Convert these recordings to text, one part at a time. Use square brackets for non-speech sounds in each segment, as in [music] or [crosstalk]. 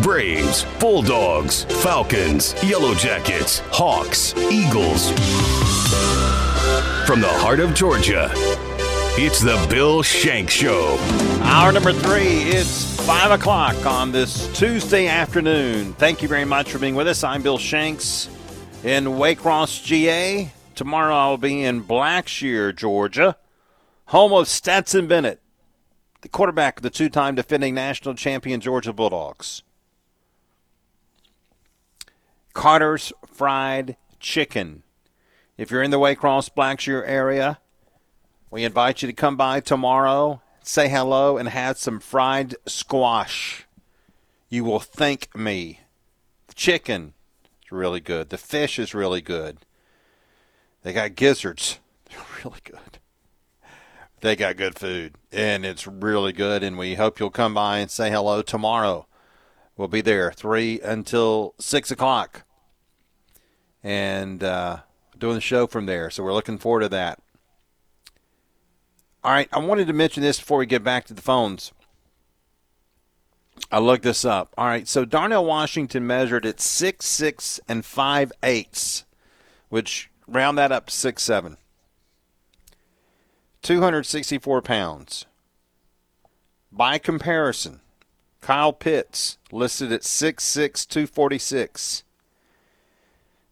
Braves, Bulldogs, Falcons, Yellow Jackets, Hawks, Eagles. From the heart of Georgia, it's the Bill Shanks Show. Hour number three, it's 5 o'clock on this Tuesday afternoon. Thank you very much for being with us. I'm Bill Shanks in Waycross, GA. Tomorrow I'll be in Blackshear, Georgia, home of Stetson Bennett, the quarterback of the two time defending national champion Georgia Bulldogs. Carter's Fried Chicken. If you're in the Waycross Blackshear area, we invite you to come by tomorrow, say hello, and have some fried squash. You will thank me. The chicken is really good. The fish is really good. They got gizzards. [laughs] They're really good. They got good food, and it's really good. And we hope you'll come by and say hello tomorrow. We'll be there three until six o'clock, and uh, doing the show from there. So we're looking forward to that. All right, I wanted to mention this before we get back to the phones. I looked this up. All right, so Darnell Washington measured at six six and five eighths, which round that up to six seven. 264 pounds. By comparison, Kyle Pitts listed at 6'6", 246.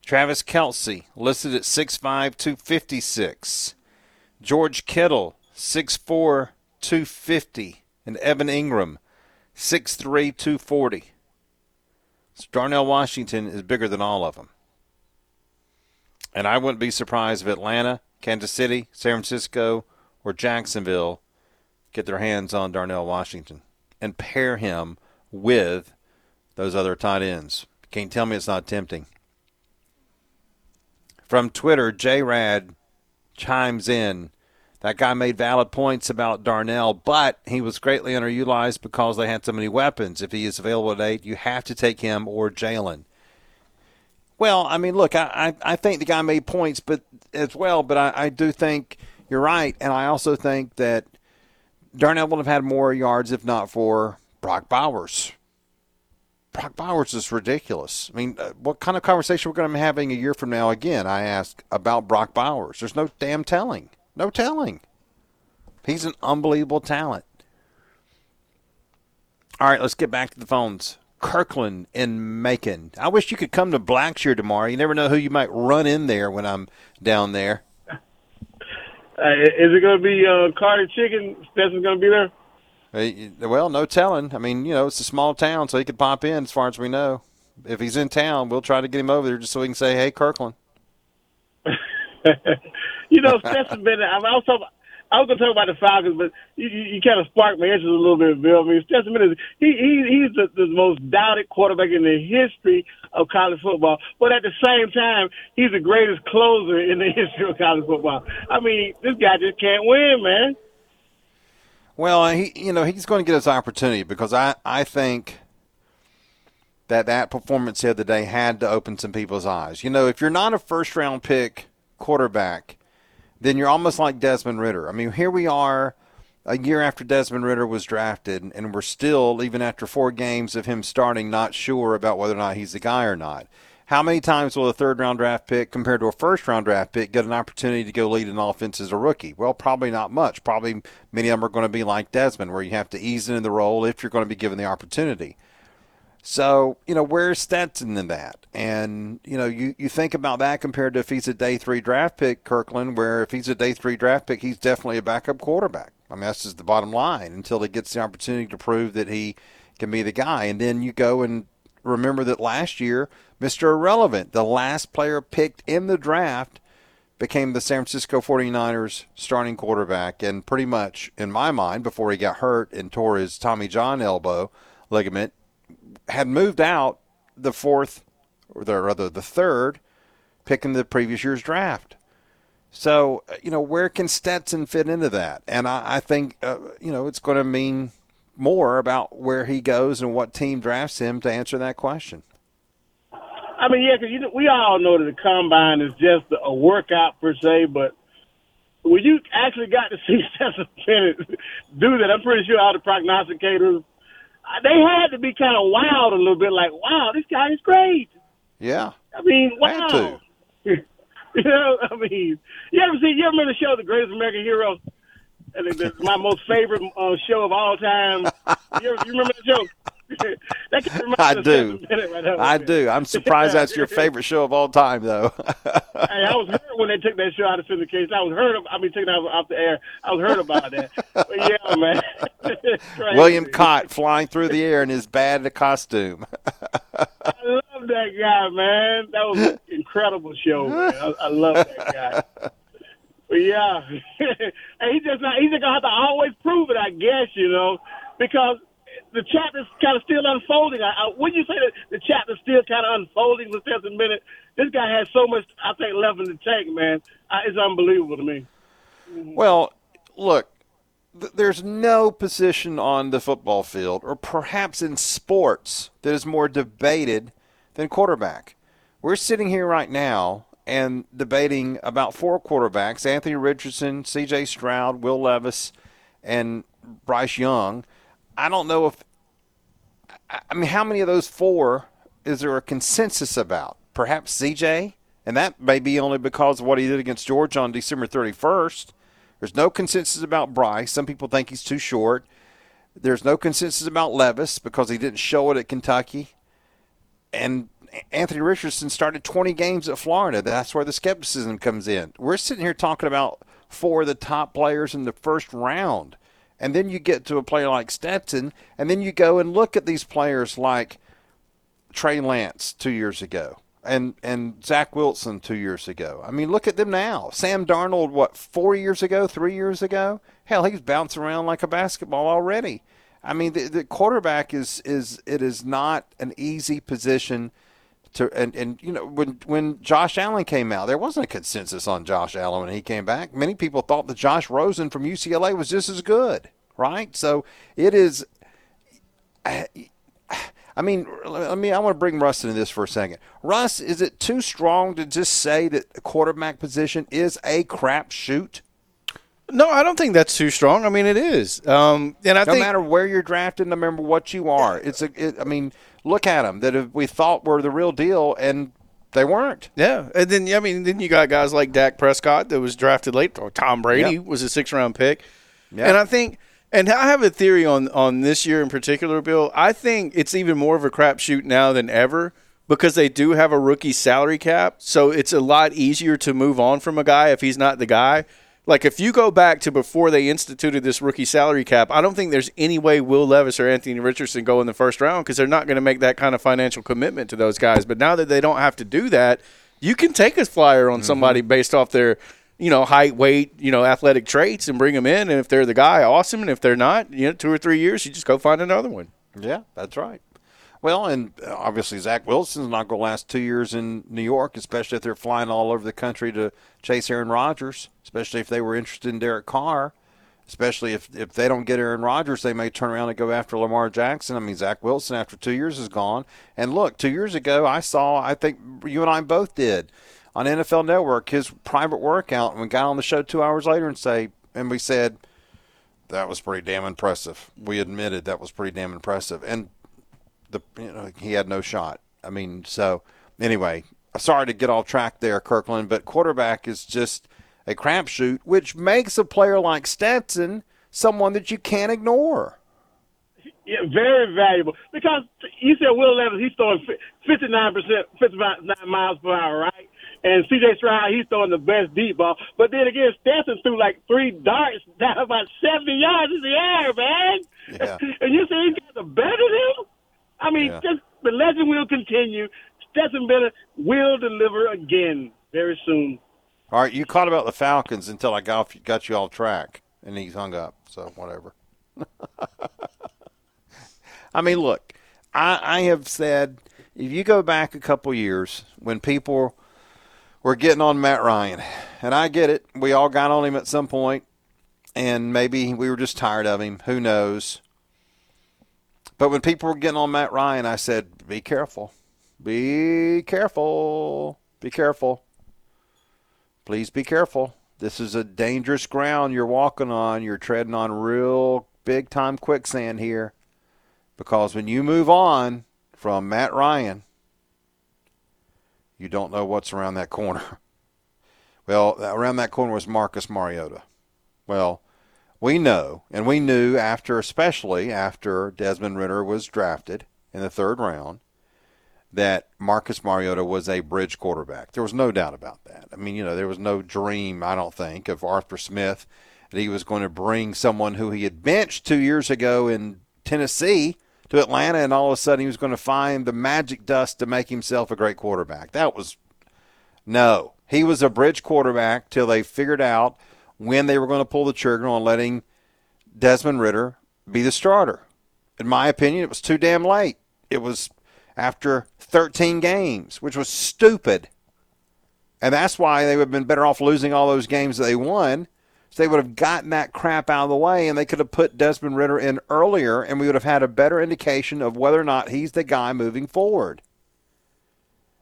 Travis Kelce listed at 6'5", 256. George Kittle, 6'4", 250. And Evan Engram 6'3", 240. So Darnell Washington is bigger than all of them. And I wouldn't be surprised if Atlanta, Kansas City, San Francisco, or Jacksonville get their hands on Darnell Washington and pair him with those other tight ends. Can't tell me it's not tempting. From Twitter, J Rad chimes in. That guy made valid points about Darnell, but he was greatly underutilized because they had so many weapons. If he is available at eight, you have to take him or Jalen. Well, I mean, look, I, I, I think the guy made points, but as well, but I, I do think you're right, and I also think that Darnell would have had more yards if not for Brock Bowers. Brock Bowers is ridiculous. I mean, uh, what kind of conversation we're going to be having a year from now? Again, I ask about Brock Bowers. There's no damn telling. No telling. He's an unbelievable talent. All right, let's get back to the phones. Kirkland in Macon. I wish you could come to Blackshear tomorrow. You never know who you might run in there when I'm down there. Is it going to be uh, Carter Chicken? Stetson's going to be there? Uh, well, no telling. I mean, you know, it's a small town, so he could pop in as far as we know. If he's in town, we'll try to get him over there just so we can say, hey, Kirkland. [laughs] you know, Stetson Bennett, I was talking I was to talk about the Falcons, but you, you, you kind of sparked my interest a little bit, Bill. I mean, Stetson Bennett, he, he, he's the, the most doubted quarterback in the history of college football. But at the same time, he's the greatest closer in the [laughs] history of college football. I mean, this guy just can't win, man. Well, he, you know, he's going to get his opportunity because I, I think that that performance the other day had to open some people's eyes. You know, if you're not a first round pick quarterback – then you're almost like Desmond Ridder. I mean, here we are a year after Desmond Ridder was drafted, and we're still, even after four games of him starting, not sure about whether or not he's the guy or not. How many times will a third round draft pick compared to a first round draft pick get an opportunity to go lead an offense as a rookie? Well, probably not much. Probably many of them are going to be like Desmond, where you have to ease into the role if you're going to be given the opportunity. So, you know, where's Stetson in that? And, you know, you, you think about that compared to if he's a day three draft pick, Kirkland, where if he's a day three draft pick, he's definitely a backup quarterback. I mean, that's just the bottom line until he gets the opportunity to prove that he can be the guy. And then you go and remember that last year, Mr. Irrelevant, the last player picked in the draft, became the San Francisco 49ers starting quarterback. And pretty much, in my mind, before he got hurt and tore his Tommy John elbow ligament, had moved out the fourth, or the, rather the third, pick in the previous year's draft. So, uh, you know, where can Stetson fit into that? And I, I think, uh, you know, it's going to mean more about where he goes and what team drafts him to answer that question. I mean, yeah, because you know, we all know that the combine is just a workout per se, but when you actually got to [laughs] see Stetson Bennett do that, I'm pretty sure all the prognosticators they had to be kind of wild a little bit, like, wow, this guy is great. Yeah. I mean, Had wow. to. [laughs] you know, I mean, you ever see? You ever remember the show, The Greatest American Hero? And it- it's my most favorite uh, show of all time. [laughs] You, ever, you remember the show? [laughs] that kind of reminds I do. Right there. I do. I'm surprised that's your [laughs] favorite show of all time, though. [laughs] Hey, I was hurt when they took that show out of syndication. I was hurt. I mean, taken out off the air. I was hurt about that. But yeah, man. William Katt flying through the air in his bad costume. I love that guy, man. That was an incredible show, man. I, I love that guy. But yeah, and he just not, he's just gonna have to always prove it, I guess, you know, because the chapter's kind of still unfolding. I, I, you say that the chapter's still kind of unfolding with Stetson Bennett? This guy has so much, I think, left in the tank, man. I, it's unbelievable to me. Mm-hmm. Well, look, th- there's no position on the football field, or perhaps in sports, that is more debated than quarterback. We're sitting here right now and debating about four quarterbacks Anthony Richardson, CJ Stroud, Will Levis, and Bryce Young. I don't know if, I mean, how many of those four is there a consensus about? Perhaps CJ? And that may be only because of what he did against Georgia on December 31st. There's no consensus about Bryce. Some people think he's too short. There's no consensus about Levis because he didn't show it at Kentucky. And Anthony Richardson started 20 games at Florida. That's where the skepticism comes in. We're sitting here talking about four of the top players in the first round. And then you get to a player like Stetson, and then you go and look at these players like Trey Lance two years ago and and Zach Wilson two years ago. I mean, look at them now. Sam Darnold, what four years ago, three years ago? Hell, he's bouncing around like a basketball already. I mean, the, the quarterback is is it is not an easy position to and and you know when when Josh Allen came out, there wasn't a consensus on Josh Allen when he came back. Many people thought that Josh Rosen from UCLA was just as good, right? So it is. [sighs] I mean, let me. I want to bring Russ into this for a second. Russ, is it too strong to just say that the quarterback position is a crap shoot? No, I don't think that's too strong. I mean, it is. Um, and I No think matter where you're drafted, no matter what you are, it's a. It, I mean, look at them that we thought were the real deal, and they weren't. Yeah, and then I mean, then you got guys like Dak Prescott that was drafted late, or Tom Brady Yep. was a six round pick, Yeah. and I think, and I have a theory on on this year in particular, Bill. I think it's even more of a crapshoot now than ever because they do have a rookie salary cap, so it's a lot easier to move on from a guy if he's not the guy. Like if you go back to before they instituted this rookie salary cap, I don't think there's any way Will Levis or Anthony Richardson go in the first round because they're not going to make that kind of financial commitment to those guys. But now that they don't have to do that, you can take a flyer on somebody mm-hmm. based off their, you know, height, weight, you know, athletic traits and bring them in. And if they're the guy, awesome. And if they're not, you know, two or three years, you just go find another one. Yeah, that's right. Well, and uh, obviously Zach Wilson's not going to last two years in New York, especially if they're flying all over the country to chase Aaron Rodgers. Especially if they were interested in Derek Carr. Especially if if they don't get Aaron Rodgers, they may turn around and go after Lamar Jackson. I mean, Zach Wilson after two years is gone. And look, two years ago, I saw. I think you and I both did on NFL Network his private workout, and we got on the show two hours later and say, and we said that was pretty damn impressive. We admitted that was pretty damn impressive, and the you know he had no shot. I mean, so anyway, sorry to get off track there, Kirkland, but quarterback is just a crapshoot, which makes a player like Stetson someone that you can't ignore. Yeah, very valuable. Because you said Will Levis, he's throwing fifty nine percent, fifty nine miles per hour, right? And C.J. Stroud, he's throwing the best deep ball. But then again, Stetson threw like three darts down about seventy yards in the air, man. Yeah. [laughs] and you say these guys are better than him? I mean, Yeah. just the legend will continue. Stetson Bennett will deliver again very soon. All right, you caught about the Falcons until I got got you off track, and he's hung up. So whatever. [laughs] I mean, look, I, I have said if you go back a couple years when people were getting on Matt Ryan, and I get it, we all got on him at some point, and maybe we were just tired of him. Who knows? But when people were getting on Matt Ryan, I said, "Be careful, be careful, be careful." please be careful. This is a dangerous ground you're walking on. You're treading on real big time quicksand here. Because when you move on from Matt Ryan, you don't know what's around that corner. [laughs] Well, around that corner was Marcus Mariota. Well, we know, and we knew after, especially after Desmond Ridder was drafted in the third round, that Marcus Mariota was a bridge quarterback. There was no doubt about that. I mean, you know, there was no dream, I don't think, of Arthur Smith that he was going to bring someone who he had benched two years ago in Tennessee to Atlanta, and all of a sudden he was going to find the magic dust to make himself a great quarterback. That was no. He was a bridge quarterback till they figured out when they were going to pull the trigger on letting Desmond Ridder be the starter. In my opinion, it was too damn late. It was after 13 games, which was stupid. And that's why they would have been better off losing all those games that they won so they would have gotten that crap out of the way and they could have put Desmond Ridder in earlier and we would have had a better indication of whether or not he's the guy moving forward.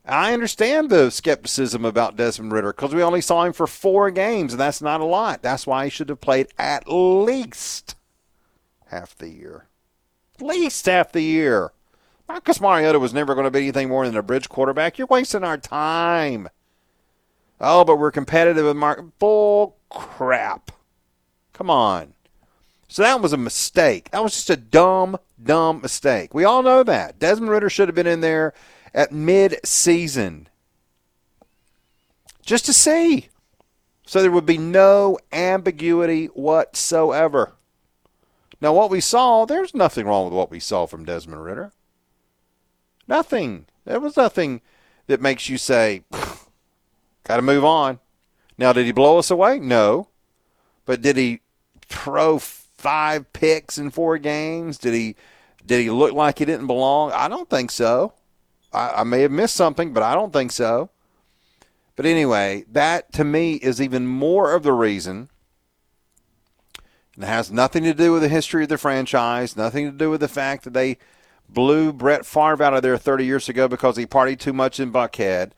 I understand the skepticism about Desmond Ridder because we only saw him for four games, and that's not a lot. That's why he should have played at least half the year. At least half the year. Marcus Mariota was never going to be anything more than a bridge quarterback. You're wasting our time. Oh, but we're competitive with Mark. Bull crap. Come on. So that was a mistake. That was just a dumb, dumb mistake. We all know that. Desmond Ridder should have been in there at mid season just to see. So there would be no ambiguity whatsoever. Now, what we saw, there's nothing wrong with what we saw from Desmond Ridder. Nothing. There was nothing that makes you say, [sighs] got to move on. Now, did he blow us away? No. But did he throw five picks in four games? Did he did he look like he didn't belong? I don't think so. I, I may have missed something, but I don't think so. But anyway, that to me is even more of the reason. It has nothing to do with the history of the franchise, nothing to do with the fact that they blew Brett Favre out of there 30 years ago because he partied too much in Buckhead.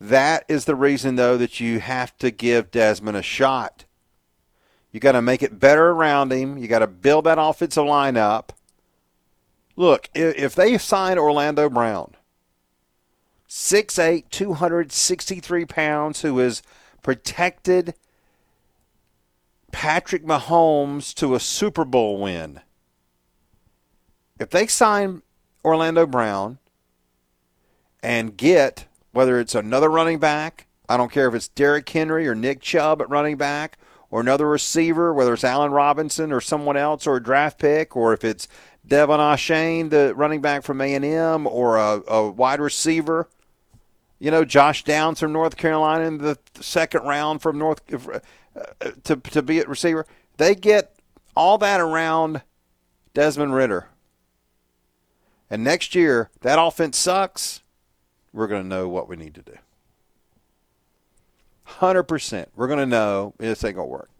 That is the reason, though, that you have to give Desmond a shot. You got to make it better around him. You got to build that offensive line up. Look, if they sign Orlando Brown, 6'8", 263 pounds, who has protected Patrick Mahomes to a Super Bowl win. If they sign Orlando Brown and get whether it's another running back, I don't care if it's Derrick Henry or Nick Chubb at running back, or another receiver, whether it's Allen Robinson or someone else, or a draft pick, or if it's De'Von Achane, the running back from A&M, or a, a wide receiver, you know, Josh Downs from North Carolina in the second round from North uh, to to be at receiver. They get all that around Desmond Ridder. And next year, that offense sucks we're going to know what we need to do. 100%. We're going to know this ain't going to work.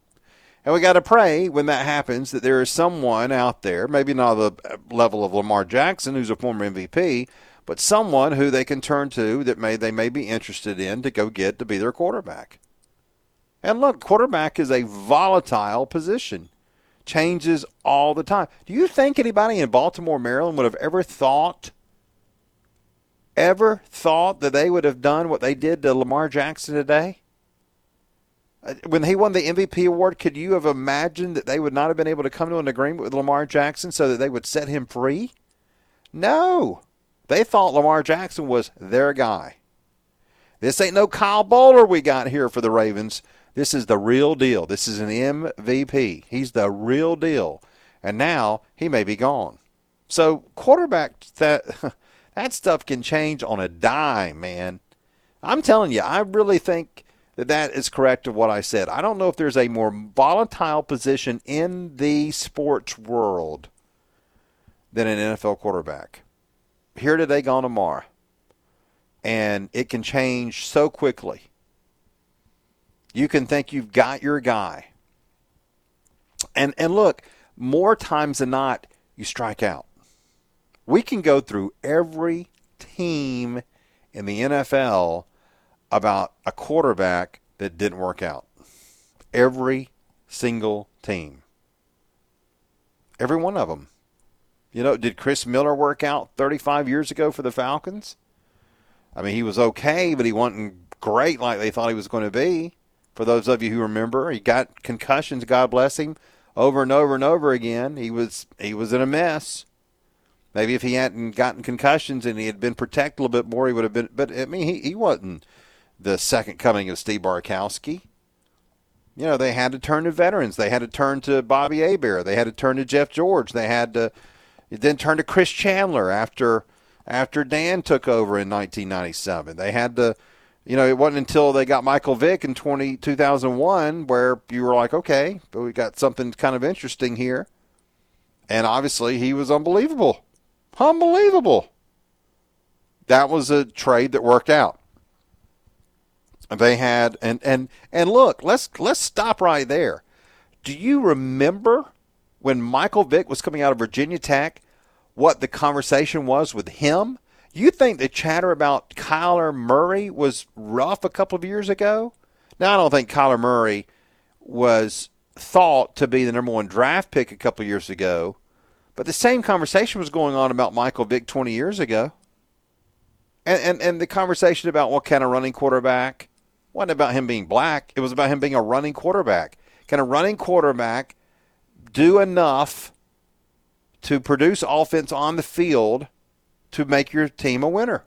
And we got to pray when that happens that there is someone out there, maybe not the level of Lamar Jackson, who's a former MVP, but someone who they can turn to that may they may be interested in to go get to be their quarterback. And look, quarterback is a volatile position. Changes all the time. Do you think anybody in Baltimore, Maryland would have ever thought ever thought that they would have done what they did to Lamar Jackson today? Uh, when he won the MVP award, could you have imagined that they would not have been able to come to an agreement with Lamar Jackson so that they would set him free? No. They thought Lamar Jackson was their guy. This ain't no Kyle Boller we got here for the Ravens. This is the real deal. This is an MVP. He's the real deal. And now he may be gone. So quarterback that [laughs] That stuff can change on a dime, man. I'm telling you, I really think that that is correct of what I said. I don't know if there's a more volatile position in the sports world than an NFL quarterback. Here today, gone tomorrow. And it can change so quickly. You can think you've got your guy. And and look, more times than not, you strike out. We can go through every team in the NFL about a quarterback that didn't work out. Every single team. Every one of them. You know, did Chris Miller work out 35 years ago for the Falcons? I mean, he was okay, but he wasn't great like they thought he was going to be. For those of you who remember, he got concussions. God bless him, over and over and over again. He was he was in a mess. Maybe if he hadn't gotten concussions and he had been protected a little bit more, he would have been. But I mean, he, he wasn't the second coming of Steve Bartkowski. You know, they had to turn to veterans. They had to turn to Bobby Hebert. They had to turn to Jeff George. They had to then turn to Chris Chandler after after Dan took over in 1997. They had to, you know, it wasn't until they got Michael Vick in 20, 2001 where you were like, okay, but we got something kind of interesting here. And obviously, he was unbelievable. Unbelievable. That was a trade that worked out. They had and and and look, let's let's stop right there. Do you remember when Michael Vick was coming out of Virginia Tech? What the conversation was with him? You think the chatter about Kyler Murray was rough a couple of years ago? Now I don't think Kyler Murray was thought to be the number one draft pick a couple of years ago, but the same conversation was going on about Michael Vick 20 years ago. And, and, and the conversation about what kind of running quarterback wasn't about him being black. It was about him being a running quarterback. Can a running quarterback do enough to produce offense on the field to make your team a winner?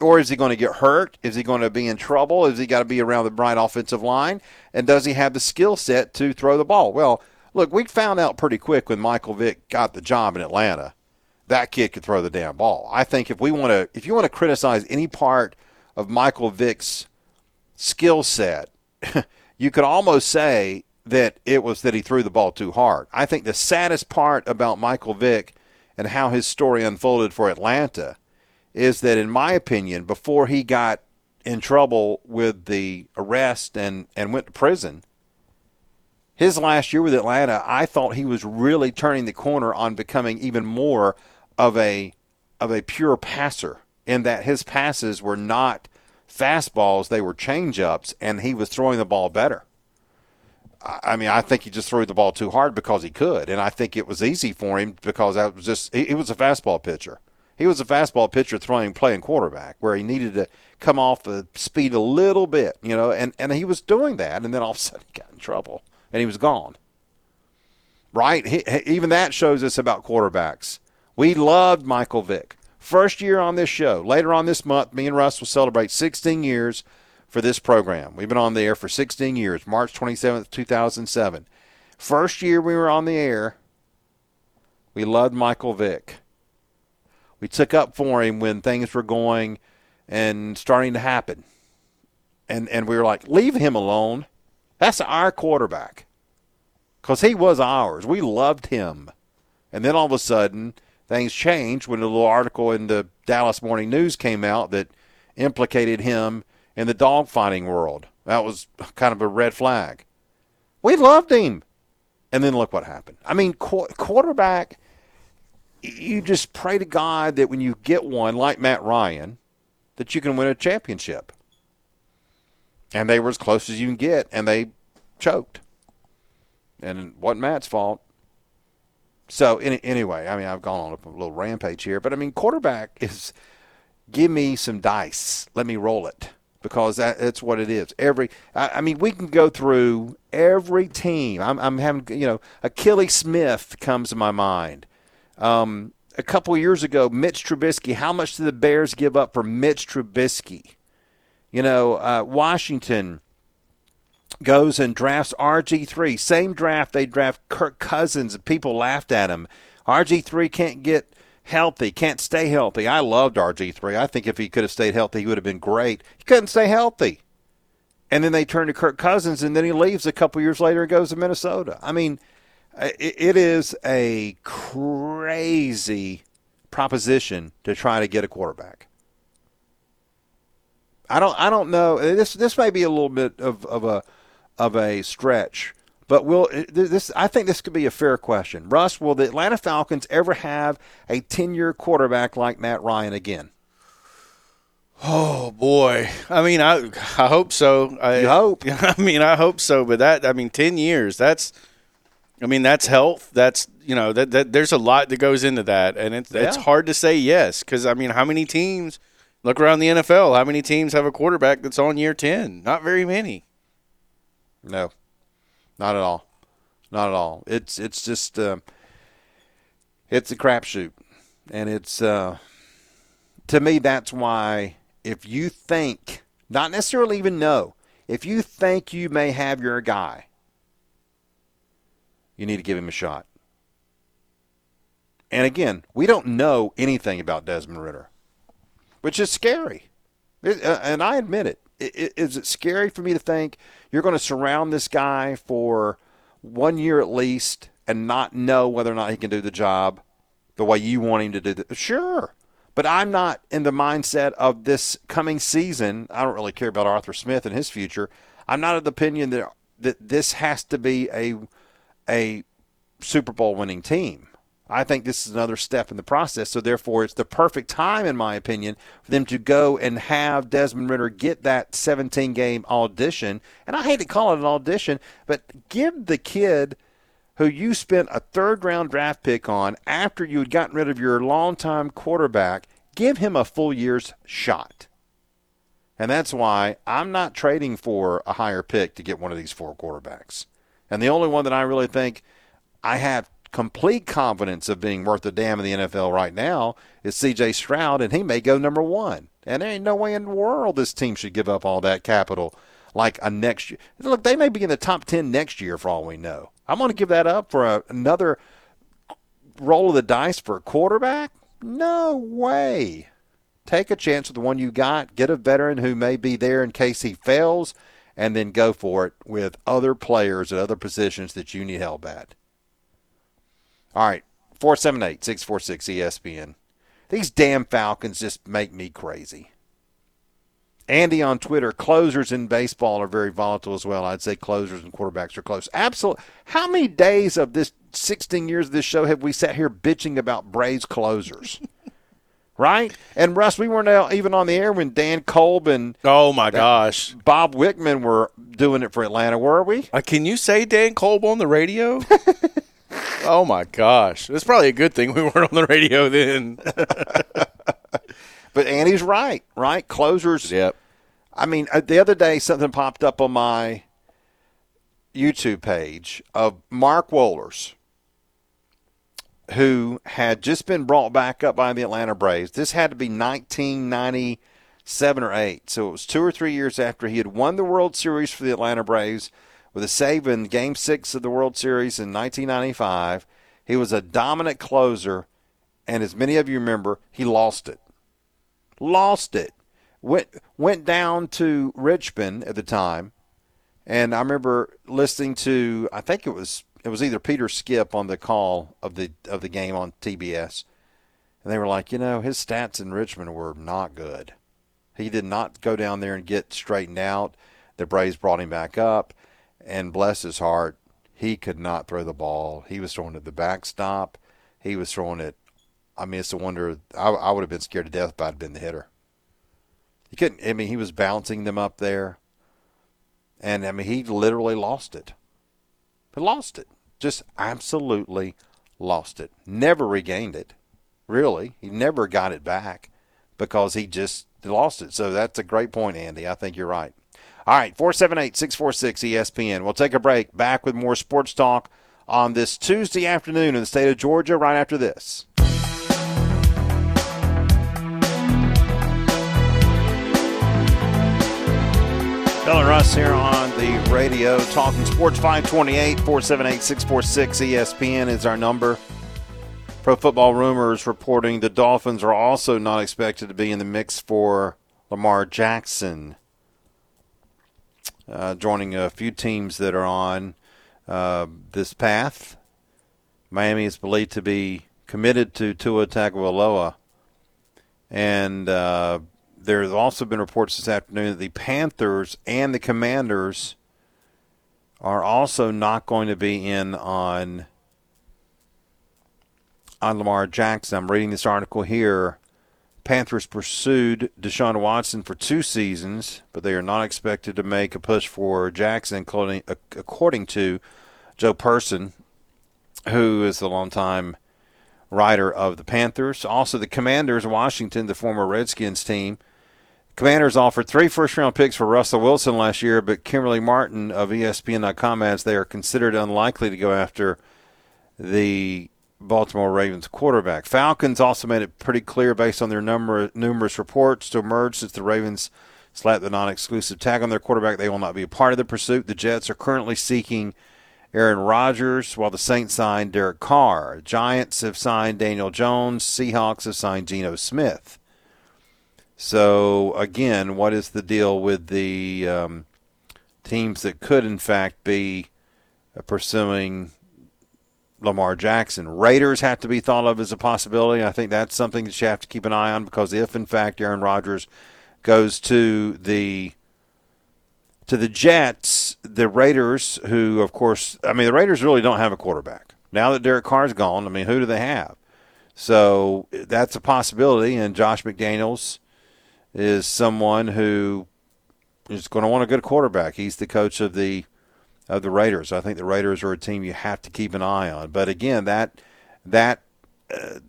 Or is he going to get hurt? Is he going to be in trouble? Is he got to be around the bright offensive line? And does he have the skill set to throw the ball? Well, look, we found out pretty quick when Michael Vick got the job in Atlanta. That kid could throw the damn ball. I think if we want to, if you want to criticize any part of Michael Vick's skill set, [laughs] you could almost say that it was that he threw the ball too hard. I think the saddest part about Michael Vick and how his story unfolded for Atlanta is that, in my opinion, before he got in trouble with the arrest and, and went to prison, his last year with Atlanta, I thought he was really turning the corner on becoming even more of a of a pure passer in that his passes were not fastballs, they were changeups, and he was throwing the ball better. I mean, I think he just threw the ball too hard because he could, and I think it was easy for him because that was just he, he was a fastball pitcher. He was a fastball pitcher throwing playing quarterback where he needed to come off the speed a little bit, you know, and, and he was doing that, and then all of a sudden he got in trouble and he was gone. Right? He, even that shows us about quarterbacks. We loved Michael Vick. First year on this show. Later on this month, me and Russ will celebrate 16 years for this program. We've been on the air for 16 years, March 27th, 2007. First year we were on the air, we loved Michael Vick. We took up for him when things were going and starting to happen. And and we were like, leave him alone. That's our quarterback. Because he was ours. We loved him. And then all of a sudden, things changed when a little article in the Dallas Morning News came out that implicated him in the dogfighting world. That was kind of a red flag. We loved him. And then look what happened. I mean, qu- quarterback, you just pray to God that when you get one like Matt Ryan, that you can win a championship. And they were as close as you can get, and they choked. And it wasn't Matt's fault. So any, anyway, I mean, I've gone on a little rampage here, but I mean, quarterback is give me some dice, let me roll it because that, that's what it is. Every, I, I, mean, we can go through every team. I'm, I'm having, you know, Akili Smith comes to my mind. Um, a couple years ago, Mitch Trubisky. How much did the Bears give up for Mitch Trubisky? You know, uh, Washington goes and drafts RG3. Same draft they draft Kirk Cousins, people laughed at him. RG3 can't get healthy, can't stay healthy. I loved RG3. I think if he could have stayed healthy, he would have been great. He couldn't stay healthy. And then they turn to Kirk Cousins, and then he leaves a couple years later and goes to Minnesota. I mean, it is a crazy proposition to try to get a quarterback. I don't. I don't know. This this may be a little bit of, of a of a stretch. But will uh, this? I think this could be a fair question. Russ, will the Atlanta Falcons ever have a ten-year quarterback like Matt Ryan again? Oh boy! I mean, I I hope so. I you hope. [laughs] I mean, I hope so. But that I mean, ten years. That's I mean, that's health. That's you know that, that there's a lot that goes into that, and it's it's hard to say yes because I mean, how many teams look around the NFL? How many teams have a quarterback that's on year ten? Not very many. No, not at all. Not at all. It's it's just uh, it's a crapshoot, and it's uh, to me that's why if you think not necessarily even know if you think you may have your guy, you need to give him a shot. And again, we don't know anything about Desmond Ridder, which is scary. It, uh, and I admit it. Is it scary for me to think you're going to surround this guy for one year at least and not know whether or not he can do the job the way you want him to do it? Sure. But I'm not in the mindset of this coming season. I don't really care about Arthur Smith and his future. I'm not of the opinion that that this has to be a a Super Bowl winning team. I think this is another step in the process. So therefore, it's the perfect time, in my opinion, for them to go and have Desmond Ridder get that 17 game audition. And I hate to call it an audition, but give the kid who you spent a third round draft pick on after you had gotten rid of your longtime quarterback, give him a full year's shot. And that's why I'm not trading for a higher pick to get one of these four quarterbacks. And the only one that I really think I have complete confidence of being worth a damn in the NFL right now is CJ Stroud, and he may go number one. And there ain't no way in the world this team should give up all that capital like a next year. Look, they may be in the top 10 next year for all we know. I'm going to give that up for a, another roll of the dice for a quarterback? No way. Take a chance with the one you got, get a veteran who may be there in case he fails, and then go for it with other players at other positions that you need help at. All right, 478 646 ESPN. These damn Falcons just make me crazy. Andy on Twitter, closers in baseball are very volatile as well. I'd say closers and quarterbacks are close. Absolutely. How many days of this 16 years of this show have we sat here bitching about Braves closers? [laughs] right? And Russ, we weren't even on the air when Dan Kolb and Oh my gosh! Bob Wickman were doing it for Atlanta, were we? Uh, can you say Dan Kolb on the radio? [laughs] oh my gosh! It's probably a good thing we weren't on the radio then. [laughs] But Andy's right, right? Closers. yep. I mean, uh, the other day something popped up on my YouTube page of Mark Wohlers, who had just been brought back up by the Atlanta Braves. This had to be 1997 or 8. So it was two or three years after he had won the World Series for the Atlanta Braves with a save in Game 6 of the World Series in 1995. He was a dominant closer, and as many of you remember, he lost it. Lost it went went down to Richmond at the time, and I remember listening to I think it was it was either Peter Skip on the call of the of the game on TBS, and they were like, you know, his stats in Richmond were not good. He did not go down there and get straightened out. The Braves brought him back up, and bless his heart, he could not throw the ball. He was throwing it the backstop. He was throwing it. I mean, it's a wonder. I, I would have been scared to death if I'd been the hitter. He couldn't. I mean, he was bouncing them up there, and I mean, he literally lost it. He lost it. Just absolutely lost it. Never regained it. Really, he never got it back because he just lost it. So that's a great point, Andy. I think you're right. All right, 478 646 ESPN. We'll take a break. Back with more sports talk on this Tuesday afternoon in the state of Georgia right after this. Bill and Russ here on the radio, talking sports 528 478 646 ESPN is our number. Pro Football Rumors reporting the Dolphins are also not expected to be in the mix for Lamar Jackson, uh, joining a few teams that are on uh, this path. Miami is believed to be committed to Tua Tagovailoa, and uh, there's also been reports this afternoon that the Panthers and the Commanders are also not going to be in on on Lamar Jackson. I'm reading this article here. Panthers pursued Deshaun Watson for two seasons, but they are not expected to make a push for Jackson, according, to Joe Person who is the longtime writer of the Panthers. Also, the Commanders, Washington, the former Redskins team. Commanders offered three first round picks for Russell Wilson last year, but Kimberly Martin of ESPN.com adds they are considered unlikely to go after the Baltimore Ravens quarterback. Falcons also made it pretty clear based on their number, numerous reports to emerge since the Ravens slapped the non exclusive tag on their quarterback. They will not be a part of the pursuit. The Jets are currently seeking Aaron Rodgers, while the Saints signed Derek Carr. Giants have signed Daniel Jones. Seahawks have signed Geno Smith. So, again, what is the deal with the um, teams that could, in fact, be uh, pursuing Lamar Jackson? Raiders have to be thought of as a possibility. I think that's something that you have to keep an eye on because if, in fact, Aaron Rodgers goes to the to the Jets, the Raiders, who of course, I mean, the Raiders really don't have a quarterback now that Derek Carr's gone. I mean, who do they have? So that's a possibility, and Josh McDaniels is someone who is going to want a good quarterback. He's the coach of the of the Raiders. I think the Raiders are a team you have to keep an eye on. But again, that that uh,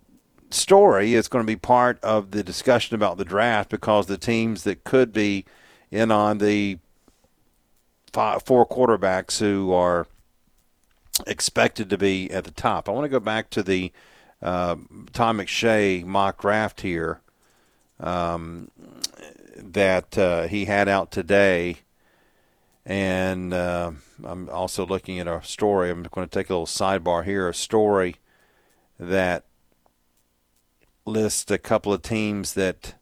story is going to be part of the discussion about the draft because the teams that could be in on the five, four quarterbacks who are expected to be at the top. I want to go back to the uh, Todd McShay mock draft here um, that uh, he had out today. And uh, I'm also looking at a story. I'm going to take a little sidebar here. A story that lists a couple of teams that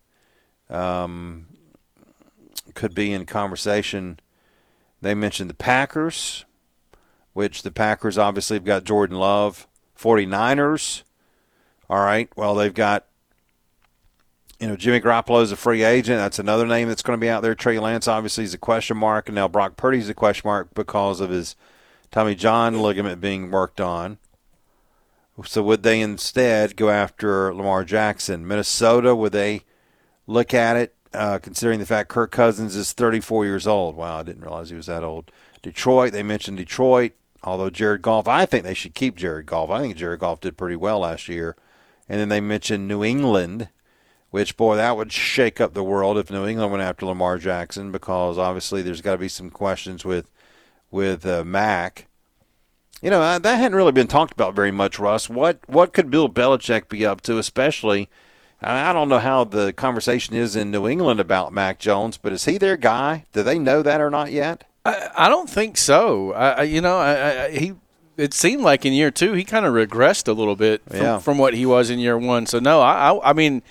um, could be in conversation they mentioned the Packers, which the Packers obviously have got Jordan Love. 49ers, all right, well, they've got, you know, Jimmy Garoppolo is a free agent. That's another name that's going to be out there. Trey Lance obviously is a question mark, and now Brock Purdy is a question mark because of his Tommy John ligament being worked on. So would they instead go after Lamar Jackson? Minnesota, would they look at it uh, considering the fact Kirk Cousins is 34 years old. Wow, I didn't realize he was that old. Detroit, they mentioned Detroit, although Jared Goff, I think they should keep Jared Goff. I think Jared Goff did pretty well last year. And then they mentioned New England, which, boy, that would shake up the world if New England went after Lamar Jackson because obviously there's got to be some questions with, with uh, Mac. You know, uh, that hadn't really been talked about very much, Russ. What, what could Bill Belichick be up to, especially – I don't know how the conversation is in New England about Mac Jones, but is he their guy? Do they know that or not yet? I, I don't think so. I, you know, I, he it seemed like in year two he kind of regressed a little bit from, yeah. from, what he was in year one. So no, I, I, mean,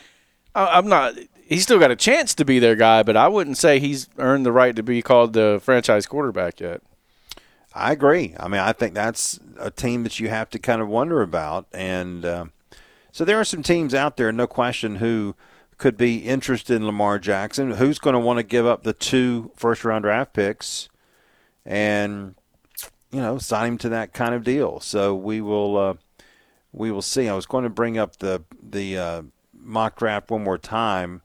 I, am not. He's still got a chance to be their guy, but I wouldn't say he's earned the right to be called the franchise quarterback yet. I agree. I mean, I think that's a team that you have to kind of wonder about, and. Uh, so there are some teams out there, no question, who could be interested in Lamar Jackson. Who's going to want to give up the two first round draft picks and you know sign him to that kind of deal? So we will uh, we will see. I was going to bring up the the uh, mock draft one more time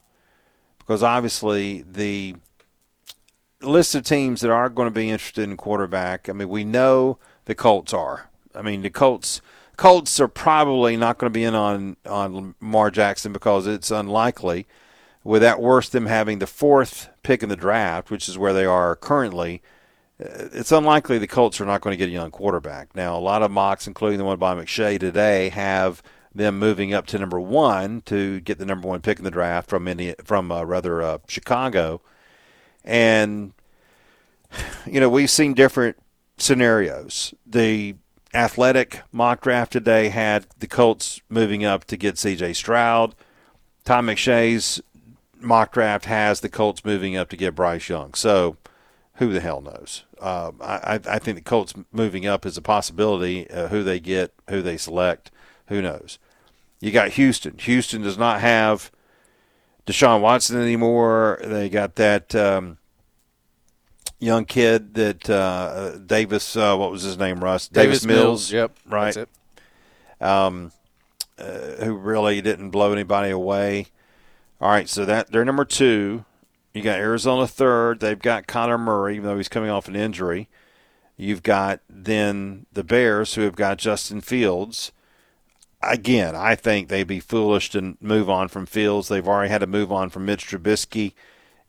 because obviously the list of teams that are going to be interested in quarterback. I mean, we know the Colts are. I mean, the Colts Colts are probably not going to be in on on Lamar Jackson because it's unlikely. With that worse, them having the fourth pick in the draft, which is where they are currently, uh, it's unlikely the Colts are not going to get a young quarterback. Now, a lot of mocks, including the one by McShay today, have them moving up to number one to get the number one pick in the draft from India, from uh, rather uh, Chicago, and you know we've seen different scenarios. The Athletic mock draft today had the Colts moving up to get C.J. Stroud. Todd McShay's mock draft has the Colts moving up to get Bryce Young. So who the hell knows? Uh, I, I think the Colts moving up is a possibility. Uh, who they get, who they select, who knows? You got Houston. Houston does not have Deshaun Watson anymore. They got that um, young kid that uh, Davis, uh, what was his name, Russ? Davis, Davis Mills, Mills. Yep, right. Um, uh, who really didn't blow anybody away. All right, so that they're number two. You got Arizona third. They've got Kyler Murray, even though he's coming off an injury. You've got then the Bears who have got Justin Fields. Again, I think they'd be foolish to move on from Fields. They've already had to move on from Mitch Trubisky.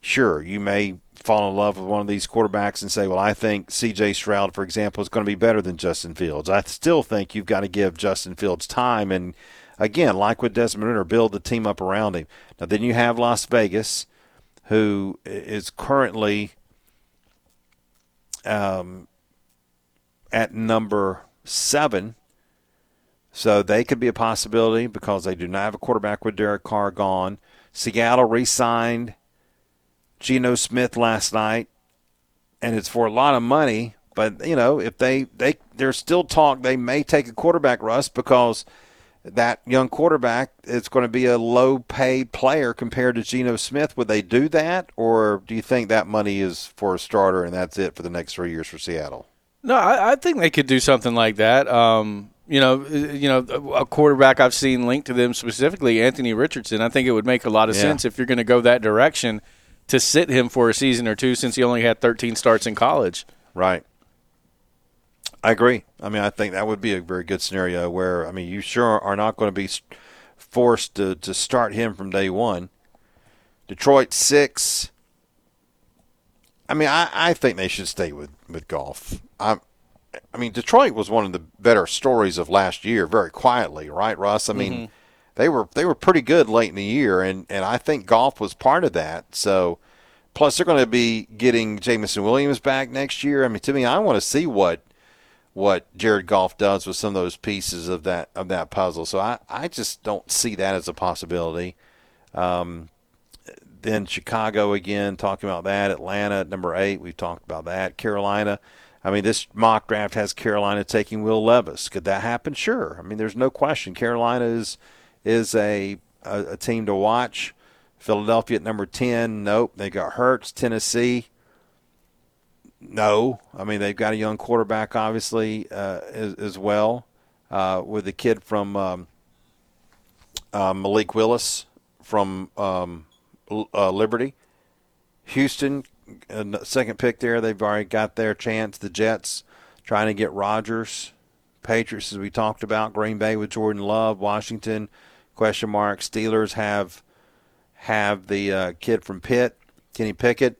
Sure, you may fall in love with one of these quarterbacks and say, well, I think CJ Stroud, for example, is going to be better than Justin Fields. I still think you've got to give Justin Fields time and, again, like with Desmond Ridder, build the team up around him. Now, then you have Las Vegas, who is currently um, at number seven. So they could be a possibility because they do not have a quarterback with Derek Carr gone. Seattle re signed Geno Smith last night, and it's for a lot of money. But you know, if they they there's still talk they may take a quarterback Russ because that young quarterback is going to be a low paid player compared to Geno Smith. Would they do that, or do you think that money is for a starter and that's it for the next three years for Seattle? No, I, I think they could do something like that. Um, you know, uh, you know, a quarterback I've seen linked to them specifically, Anthony Richardson. I think it would make a lot of yeah. sense if you're going to go that direction to sit him for a season or two since he only had 13 starts in college. Right. I agree. I mean, I think that would be a very good scenario where, I mean, you sure are not going to be forced to, to start him from day one. Detroit six. I mean, I, I think they should stay with, with Goff. I, I mean, Detroit was one of the better stories of last year, very quietly, right, Russ? I mean, mm-hmm they were they were pretty good late in the year, and, and I think Goff was part of that. So, plus they're going to be getting Jameson Williams back next year. I mean, to me, I want to see what what Jared Goff does with some of those pieces of that of that puzzle. So I, I just don't see that as a possibility. Um, then Chicago again, talking about that. Atlanta at number eight, we've talked about that. Carolina. I mean, this mock draft has Carolina taking Will Levis. Could that happen? Sure. I mean, there's no question. Carolina is is a, a, a team to watch. Philadelphia at number 10, nope. They got Hurts. Tennessee, no. I mean, they've got a young quarterback, obviously, uh, as, as, well, uh, with the kid from um, uh, Malik Willis from um, uh, Liberty. Houston, second pick there. They've already got their chance. The Jets trying to get Rodgers. Patriots, as we talked about. Green Bay with Jordan Love. Washington – question mark. Steelers have have the uh, kid from Pitt, Kenny Pickett.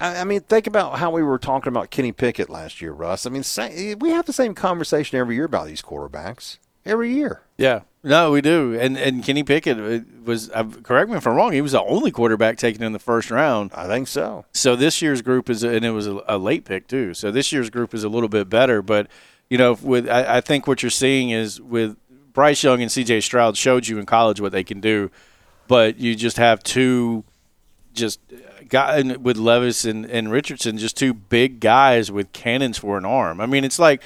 I, I, mean, think about how we were talking about Kenny Pickett last year, Russ. I mean, we have the same conversation every year about these quarterbacks. Every year. Yeah. No, we do. And and Kenny Pickett uh, was uh, correct me if I'm wrong. He was the only quarterback taken in the first round. I think so. So this year's group is, and it was a, a late pick too. So this year's group is a little bit better. But you know, with I, I think what you're seeing is with Bryce Young and C.J. Stroud showed you in college what they can do, but you just have two, just got with Levis and, and Richardson, just two big guys with cannons for an arm. I mean, it's like,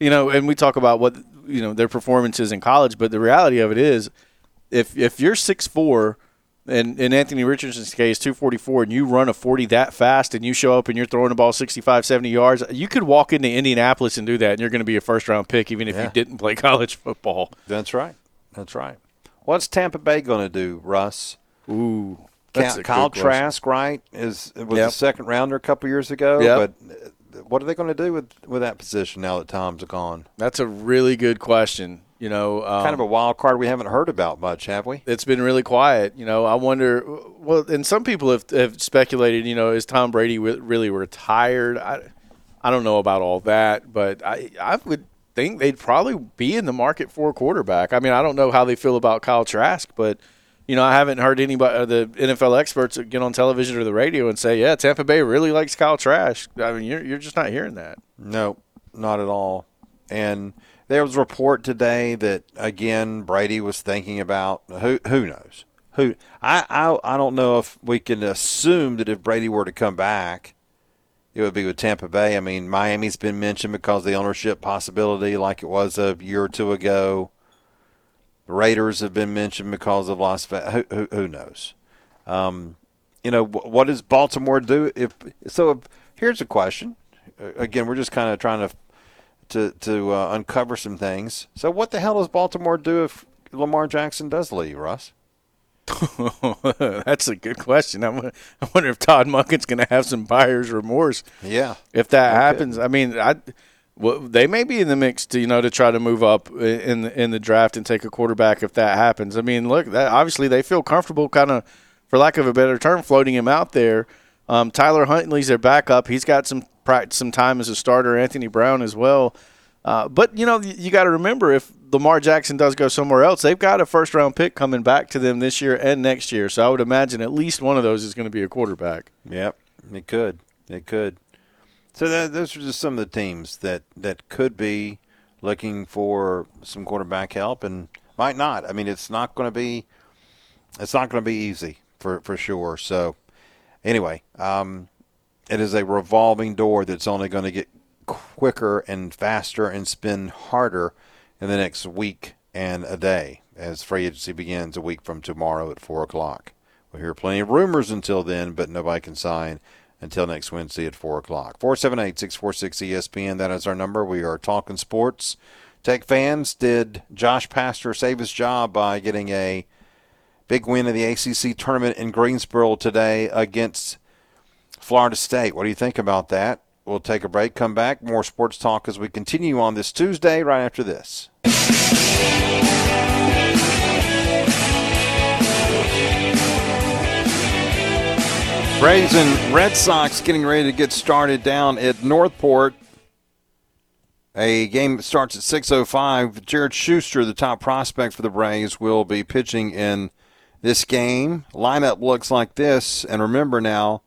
you know, and we talk about what you know their performances in college, but the reality of it is, if if you're six four and in Anthony Richardson's case, 244, and you run a 40 that fast and you show up and you're throwing the ball 65, 70 yards, you could walk into Indianapolis and do that, and you're going to be a first round pick even if yeah. you didn't play [laughs] college football. That's right. That's right. What's Tampa Bay going to do, Russ? Ooh. Kyle, Kyle Trask, right, is was yep. a second rounder a couple years ago. Yep. But what are they going to do with, with that position now that Tom's gone? That's a really good question. You know, um, kind of a wild card we haven't heard about much, have we? It's been really quiet. You know, I wonder. Well, and some people have, have speculated. You know, is Tom Brady really retired? I, I don't know about all that, but I I would think they'd probably be in the market for a quarterback. I mean, I don't know how they feel about Kyle Trask, but you know, I haven't heard anybody, uh, the NFL experts get on television or the radio and say, "Yeah, Tampa Bay really likes Kyle Trask." I mean, you're you're just not hearing that. No, not at all. And there was a report today that again Brady was thinking about who who knows who I I I don't know if we can assume that if Brady were to come back, it would be with Tampa Bay. I mean, Miami's been mentioned because of the ownership possibility, like it was a year or two ago. The Raiders have been mentioned because of Las Vegas. Who, who, who knows? Um, you know, what does Baltimore do if? So if, here's a question. Again, we're just kind of trying to to to uh, uncover some things. So, what the hell does Baltimore do if Lamar Jackson does leave, Russ? [laughs] That's a good question. I wonder if Todd Monken's going to have some buyer's remorse. Yeah, if that okay. happens. I mean, I well, they may be in the mix to you know to try to move up in the, in the draft and take a quarterback if that happens. I mean, look, that, obviously they feel comfortable, kind of, for lack of a better term, floating him out there. Um, Tyler Huntley's their backup. He's got some practice, some time as a starter. Anthony Brown as well. Uh, but you know, you, got to remember if Lamar Jackson does go somewhere else, they've got a first round pick coming back to them this year and next year. So I would imagine at least one of those is going to be a quarterback. Yep, it could. It could. So that, those are just some of the teams that, that could be looking for some quarterback help and might not. I mean, it's not going to be it's not going to be easy for for sure. So anyway, um, it is a revolving door that's only going to get quicker and faster and spin harder in the next week and a day as free agency begins a week from tomorrow at 4 o'clock. We'll hear plenty of rumors until then, but nobody can sign until next Wednesday at 4 o'clock. 478 646 ESPN, that is our number. We are talking sports. Tech fans, did Josh Pastner save his job by getting a big win in the ACC tournament in Greensboro today against Florida State? What do you think about that? We'll take a break, come back, more sports talk as we continue on this Tuesday right after this. Braves and Red Sox getting ready to get started down at North Port. A game starts at 6:05. Jared Schuster, the top prospect for the Braves, will be pitching in this game. Lineup looks like this, and remember now,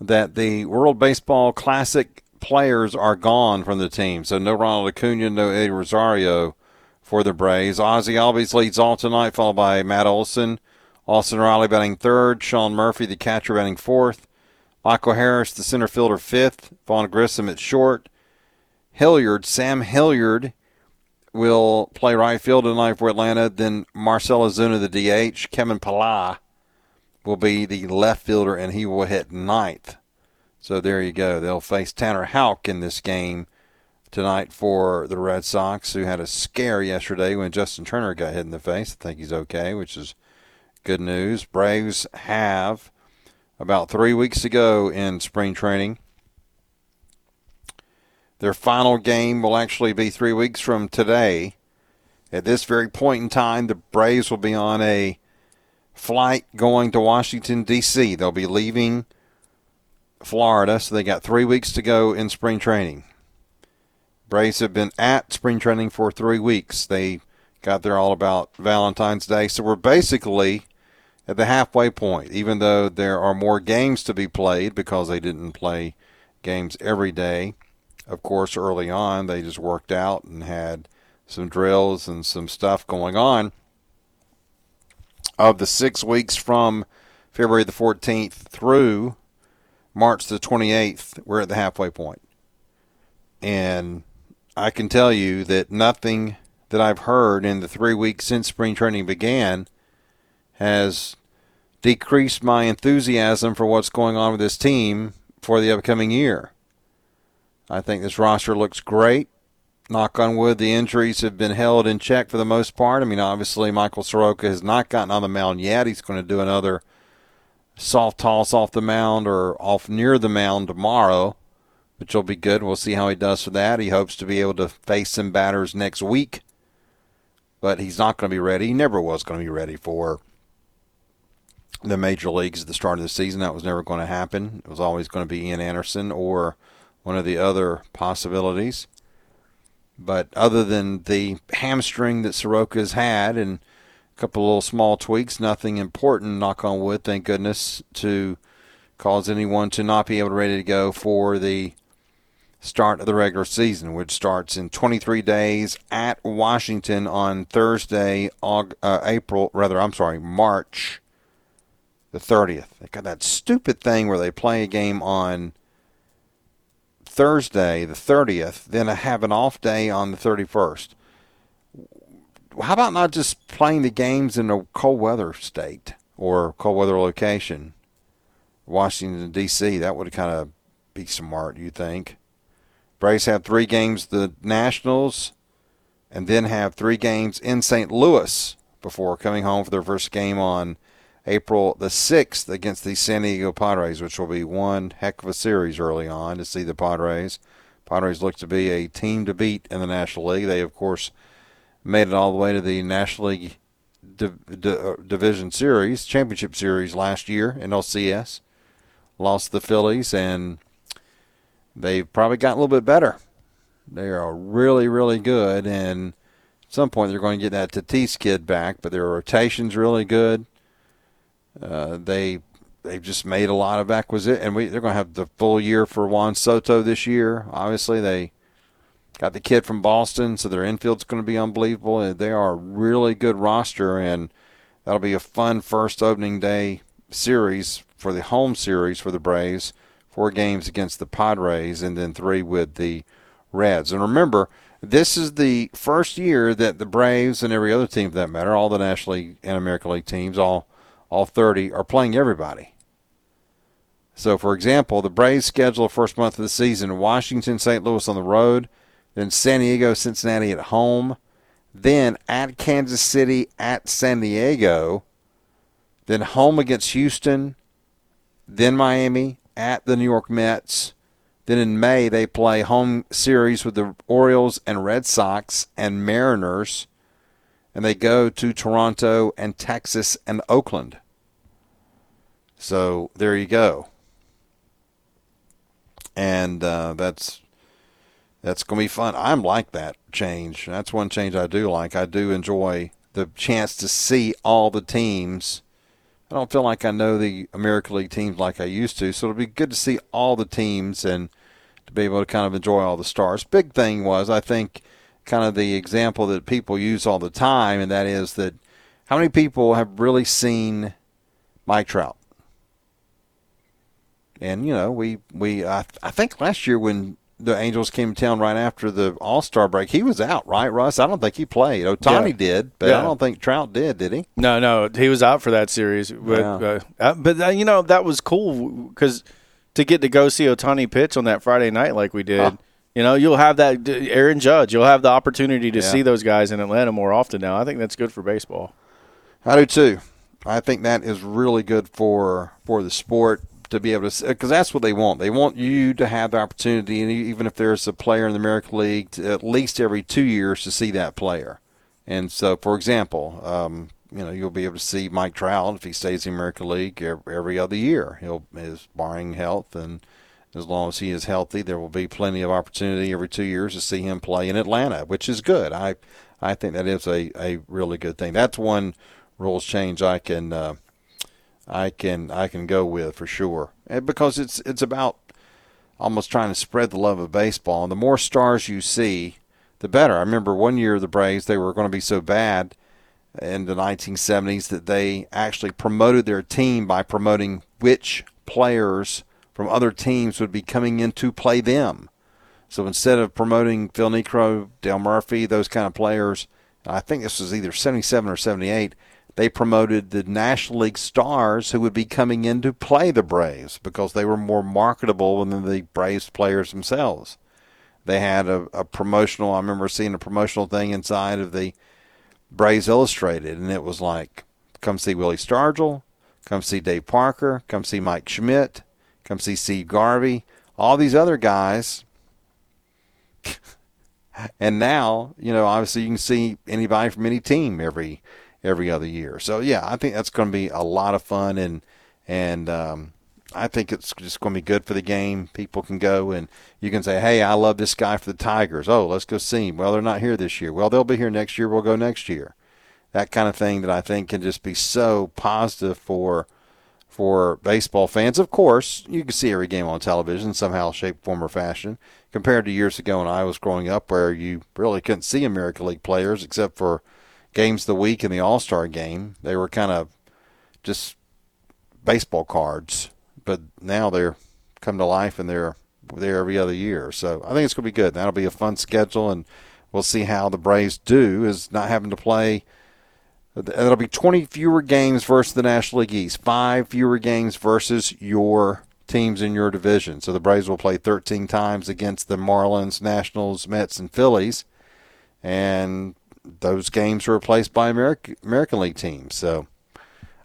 that the World Baseball Classic players are gone from the team. So no Ronald Acuna, no Eddie Rosario for the Braves. Ozzie Albies leads all tonight, followed by Matt Olson. Austin Riley batting third. Sean Murphy, the catcher, batting fourth. Michael Harris, the center fielder, fifth. Vaughn Grissom at short. Hilliard, Sam Hilliard will play right field tonight for Atlanta. Then Marcell Ozuna, the DH. Kevin Pillar will be the left fielder, and he will hit ninth. So there you go. They'll face Tanner Houck in this game tonight for the Red Sox, who had a scare yesterday when Justin Turner got hit in the face. I think he's okay, which is good news. Braves have about three weeks to go in spring training. Their final game will actually be three weeks from today. At this very point in time, the Braves will be on a flight going to Washington, D.C. They'll be leaving Florida, so they got three weeks to go in spring training. Braves have been at spring training for three weeks. They got there all about Valentine's Day, so we're basically at the halfway point, even though there are more games to be played because they didn't play games every day. Of course, early on, they just worked out and had some drills and some stuff going on of the six weeks from February the 14th through March the 28th, we're at the halfway point. And I can tell you that nothing that I've heard in the three weeks since spring training began has decreased my enthusiasm for what's going on with this team for the upcoming year. I think this roster looks great knock on wood, the injuries have been held in check for the most part. I mean, obviously, Michael Soroka has not gotten on the mound yet. He's going to do another soft toss off the mound or off near the mound tomorrow, which will be good. We'll see how he does for that. He hopes to be able to face some batters next week, but he's not going to be ready. He never was going to be ready for the major leagues at the start of the season. That was never going to happen. It was always going to be Ian Anderson or one of the other possibilities. But other than the hamstring that Soroka's had and a couple of little small tweaks, nothing important, knock on wood, thank goodness, to cause anyone to not be able to ready to go for the start of the regular season, which starts in 23 days at Washington on Thursday, uh, April, rather, I'm sorry, March the 30th. They got that stupid thing where they play a game on Thursday, the 30th, then have an off day on the 31st. How about not just playing the games in a cold weather state or cold weather location? Washington, D.C., that would kind of be smart, you think. Braves have three games, the Nationals, and then have three games in St. Louis before coming home for their first game on April the 6th against the San Diego Padres, which will be one heck of a series early on to see the Padres. Padres look to be a team to beat in the National League. They, of course, made it all the way to the National League uh, Division Series, Championship Series last year in LCS. Lost the Phillies, and they've probably gotten a little bit better. They are really, really good, and at some point they're going to get that Tatis kid back, but their rotation's really good. Uh, they they've just made a lot of acquisition, and we they're going to have the full year for Juan Soto this year. Obviously, they got the kid from Boston, so their infield's going to be unbelievable. And they are a really good roster, and that'll be a fun first opening day series for the home series for the Braves. Four games against the Padres, and then three with the Reds. And remember, this is the first year that the Braves and every other team, for that matter, all the National League and American League teams, all all 30, are playing everybody. So, for example, the Braves schedule the first month of the season Washington, St. Louis on the road, then San Diego, Cincinnati at home, then at Kansas City, at San Diego, then home against Houston, then Miami, at the New York Mets. Then in May, they play home series with the Orioles and Red Sox and Mariners and they go to Toronto and Texas and Oakland. So there you go. And uh, that's that's going to be fun. I'm like that change. That's one change I do like. I do enjoy the chance to see all the teams. I don't feel like I know the American League teams like I used to, so it'll be good to see all the teams and to be able to kind of enjoy all the stars. Big thing was I think kind of the example that people use all the time, and that is that how many people have really seen Mike Trout? And you know, we we I, I think last year when the Angels came to town right after the All Star break, he was out, right, Russ? I don't think he played. Ohtani yeah. did, but yeah. I don't think Trout did. Did he? No, no, he was out for that series. But yeah. uh, but uh, you know that was cool because to get to go see Ohtani pitch on that Friday night like we did. Huh you know, you'll have that Aaron Judge. You'll have the opportunity to see those guys in Atlanta more often now. I think that's good for baseball. I do too. I think that is really good for for the sport to be able to because that's what they want. They want you to have the opportunity, and even if there's a player in the American League, at least every two years to see that player. And so, for example, um, you know, you'll be able to see Mike Trout if he stays in the American League every, every other year. He'll is barring health and as long as he is healthy, there will be plenty of opportunity every two years to see him play in Atlanta, which is good. I I think that is a, a really good thing. That's one rules change I can uh, I can I can go with for sure, and because it's it's about almost trying to spread the love of baseball. And the more stars you see, the better. I remember one year the Braves they were going to be so bad in the 1970s that they actually promoted their team by promoting which players from other teams would be coming in to play them. So instead of promoting Phil Niekro, Dale Murphy, those kind of players, I think this was either 77 or 78, they promoted the National League stars who would be coming in to play the Braves because they were more marketable than the Braves players themselves. They had a, a promotional, I remember seeing a promotional thing inside of the Braves Illustrated, and it was like, come see Willie Stargell, come see Dave Parker, come see Mike Schmidt, Come see Steve Garvey, all these other guys. [laughs] and now, you know, obviously you can see anybody from any team every every other year. So yeah, I think that's going to be a lot of fun and and um, I think it's just going to be good for the game. People can go and you can say, "Hey, I love this guy for the Tigers. Oh, let's go see him." Well, they're not here this year. Well, they'll be here next year. We'll go next year. That kind of thing that I think can just be so positive for for baseball fans. Of course, you can see every game on television somehow, shape, form, or fashion. Compared to years ago when I was growing up, where you really couldn't see American League players except for games of the week and the All Star game. They were kind of just baseball cards, but now they're come to life and they're there every other year. So I think it's going to be good. That'll be a fun schedule, and we'll see how the Braves do. Is not having to play uh, That'll be 20 fewer games versus the National League East, five fewer games versus your teams in your division. So the Braves will play 13 times against the Marlins, Nationals, Mets, and Phillies, and those games were replaced by American American League teams. So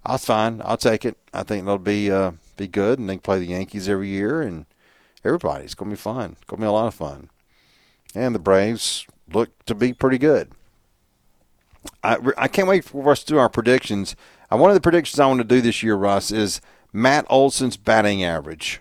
That's fine. I'll take it. I think they'll be uh, be good, and they can play the Yankees every year, and everybody. It's going to be fun. It's going to be a lot of fun. And the Braves look to be pretty good. I, I can't wait for us to do our predictions. Uh, one of the predictions I want to do this year, Russ, is Matt Olson's batting average.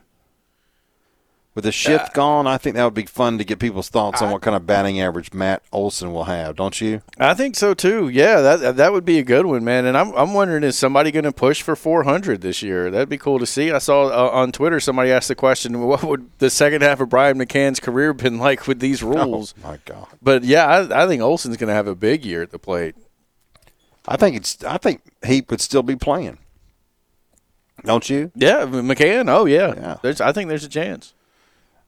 With the shift uh, gone, I think that would be fun to get people's thoughts I, on what kind of batting average Matt Olson will have. Don't you? I think so too. Yeah, that that would be a good one, man. And I'm I'm wondering is somebody going to push for 400 this year? That'd be cool to see. I saw uh, on Twitter somebody asked the question, what would the second half of Brian McCann's career been like with these [laughs] oh, rules? Oh my god! But yeah, I, I think Olson's going to have a big year at the plate. I think it's. I think he would still be playing. Don't you? Yeah, McCann. Oh yeah. yeah. There's. I think there's a chance.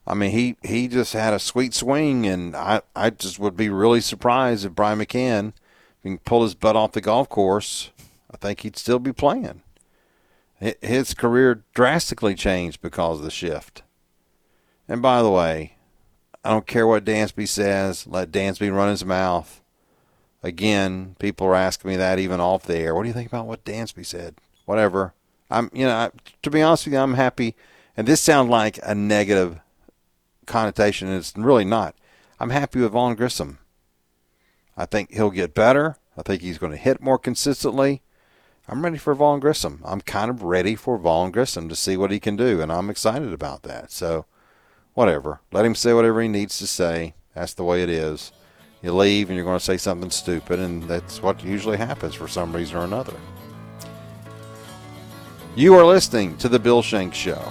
I mean, he, he just had a sweet swing, and I, I just would be really surprised if Brian McCann can pull his butt off the golf course. I think he'd still be playing. His career drastically changed because of the shift. And by the way, I don't care what Dansby says. Let Dansby run his mouth. Again, people are asking me that even off the air. What do you think about what Dansby said? Whatever. I'm, you know, to be honest with you, I'm happy. And this sounds like a negative connotation, and it's really not. I'm happy with Vaughn Grissom. I think he'll get better. I think he's going to hit more consistently. I'm ready for Vaughn Grissom. I'm kind of ready for Vaughn Grissom to see what he can do, and I'm excited about that. So, whatever. Let him say whatever he needs to say. That's the way it is. You leave and you're going to say something stupid, and that's what usually happens for some reason or another. You are listening to The Bill Shanks Show.